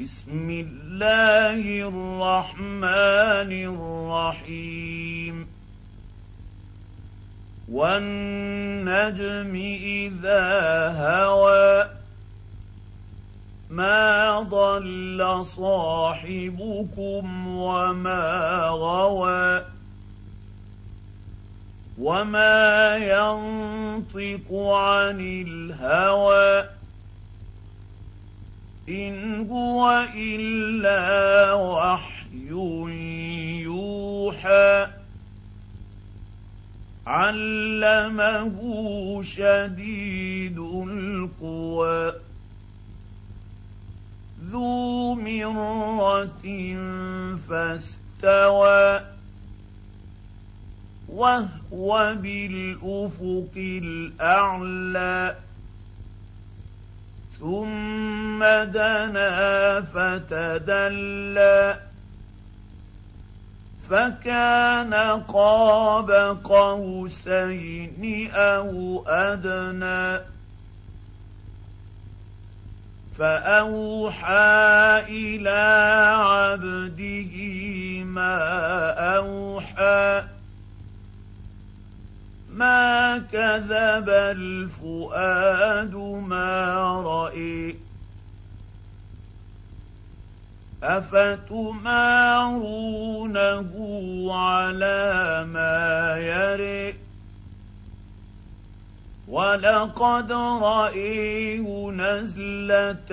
بسم الله الرحمن الرحيم. والنجم إذا هوى ما ضل صاحبكم وما غوى وما ينطق عن الهوى. ان هو الا وحي يوحى علمه شديد القوى ذو مره فاستوى وهو بالافق الاعلى ثم دنا فتدلى فكان قاب قوسين أو أدنى فأوحى إلى عبده ما أوحى ما كذب الفؤاد ما راي افتمارونه على ما يرئ ولقد رايه نزله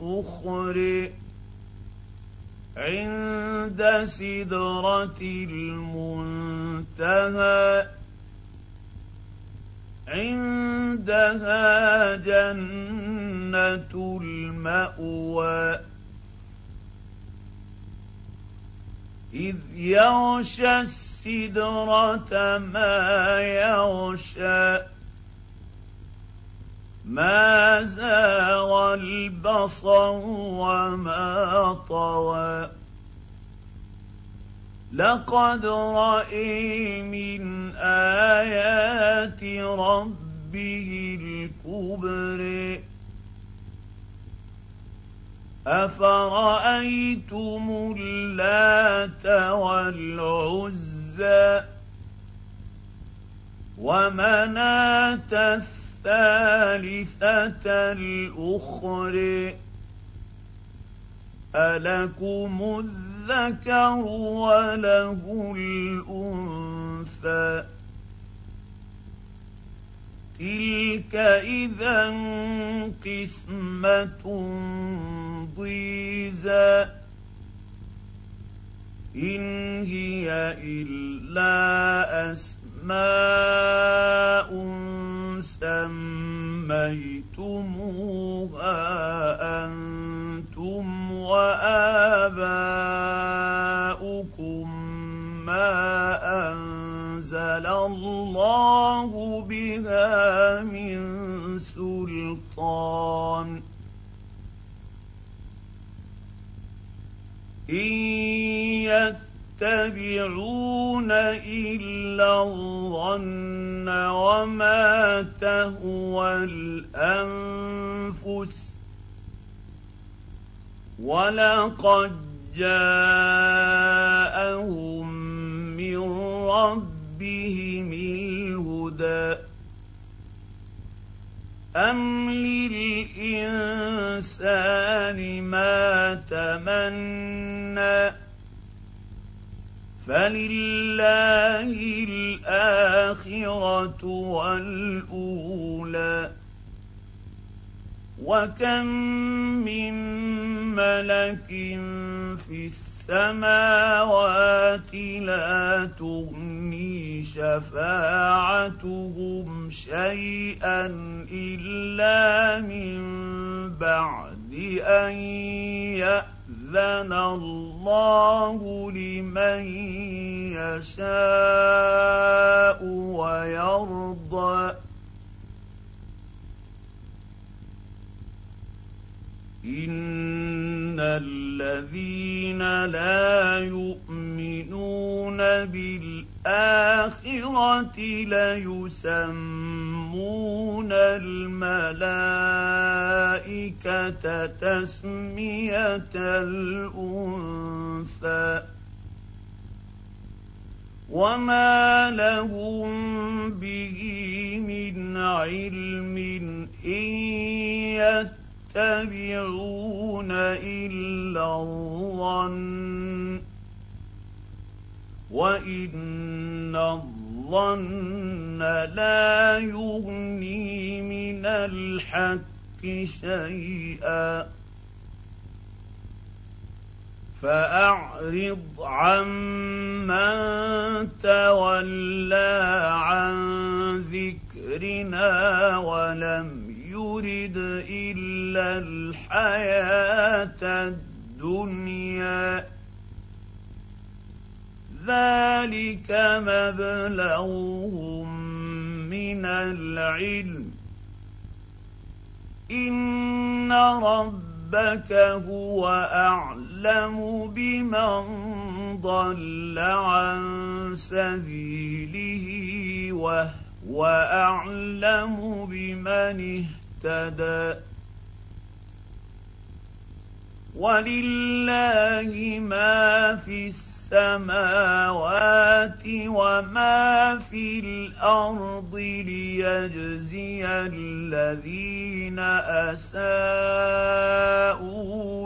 أخرى عند سدره المنتهى عندها جنة المأوى. إذ يغشى السدرة ما يغشى. ما زاغ البصر وما طوى لقد رأي من آيات ربه الكبر. أفرأيتم اللات والعزى ومناة الثالثة الآخر ألكم الذ الذكر وله الأنثى. تلك إذا قسمة ضيزى. إن هي إلا أسماء سميتموها أنتم وآباؤكم ما أنزل الله بها من سلطان إن يتبعون إلا الظن وما تهوى الأنفس ولقد جاءهم من ربهم الهدى أم للإنسان ما تمنى فلله الآخرة والأولى وكم من ملك في السماوات لا تغني شفاعتهم شيئا إلا من بعد أن يأذن الله لمن يشاء ويرضى. إن الذين لا يؤمنون بالآخرة ليسمون الملائكة تسمية الأنثى وما لهم به من علم إن يتبعون إلا الظن وإن الظن لا يغني من الحق شيئا فأعرض عمن تولى عن ذكرنا ولم يرد إلا الحياة الدنيا. ذلك مبلغهم من العلم. إن ربك هو أعلم بمن ضل عن سبيله وهو أعلم بمن اهتدى. ولله ما في السماوات وما في الأرض ليجزي الذين اساءوا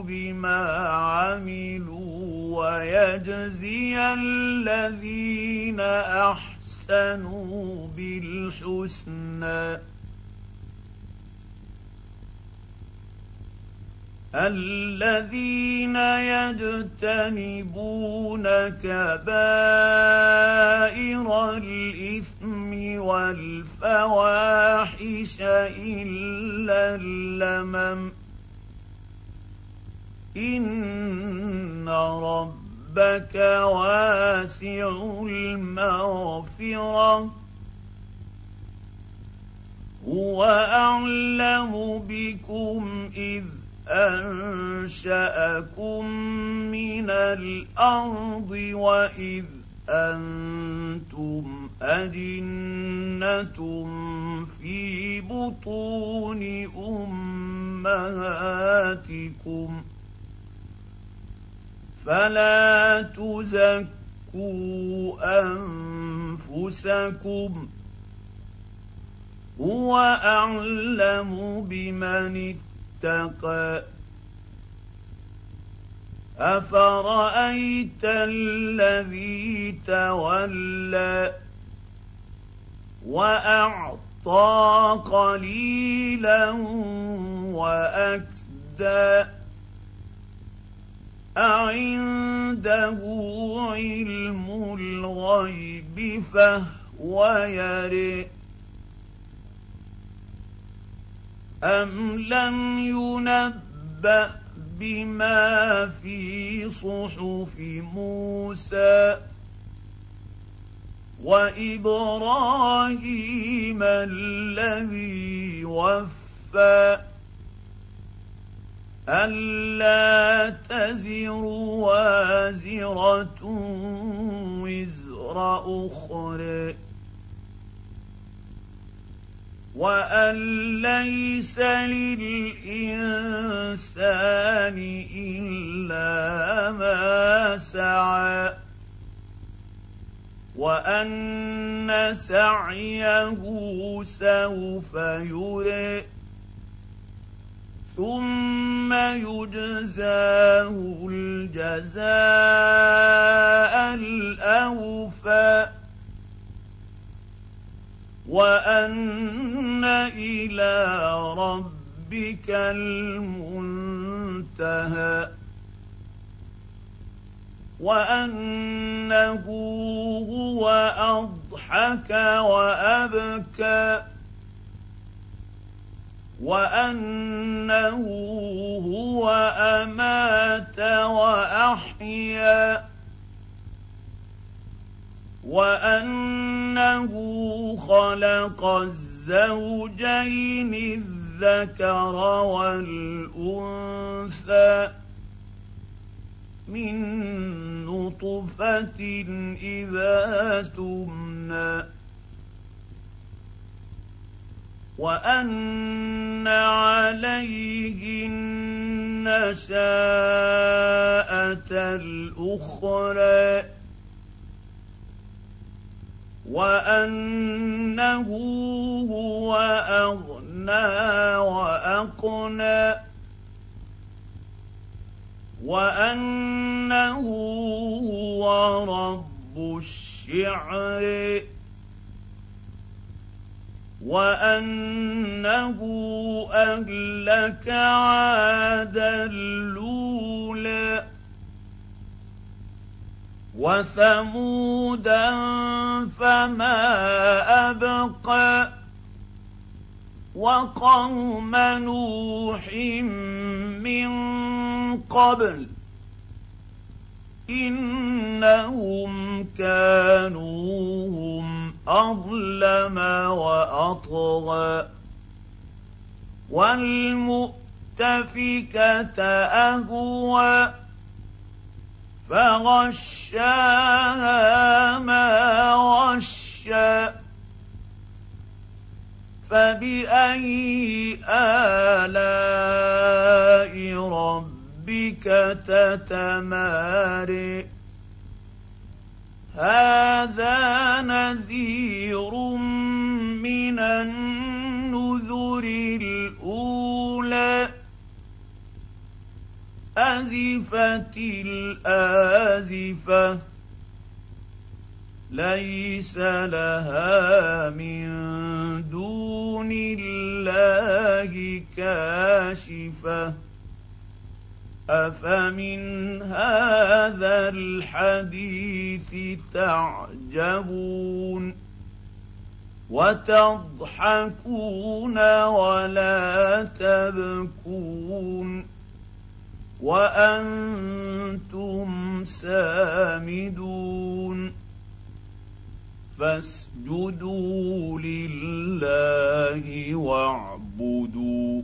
بما عملوا ويجزي الذين احسنوا بالحسنى الذين يجتنبون كبائر الإثم والفواحش إلا اللمم. إن ربك واسع المغفرة. هو أعلم بكم إذ انشاكم من الأرض واذ أنتم اجنه في بطون امهاتكم فلا تزكوا انفسكم هو اعلم بمن اتقى أفرأيت الذي تولى وأعطى قليلا وأكدى؟ أعنده علم الغيب فهو يرئ أم لم ينبأ بما في صحف موسى وإبراهيم الذي وفى ألا تزر وازرة وزر أخرى وان ليس للانسان الا ما سعى وان سعيه سوف يرى ثم يجزاه الجزاء الاوفى وان إلى ربك المنتهى وانه هو اضحك وابكى وانه هو امات واحيا وانه خلق الزوجين الذكر والأنثى من نطفة إذا تمنى وأن عليه النشاءه الأخرى. وأنه هو أغنى وأقنى وأنه هو رب الشعر وأنه أهلك عادا الاولى وثمودا فما أبقى وقوم نوح من قبل إنهم كانوا هم أظلم وأطغى والمؤتفكة أهوى فغشاها ما غشى فبأي آلاء ربك تتماري؟ هذا ازفت الآزفة ليس لها من دون الله كاشفة أفمن هذا الحديث تعجبون وتضحكون ولا تبكون وأنتم سامدون. فاسجدوا لله واعبدوا.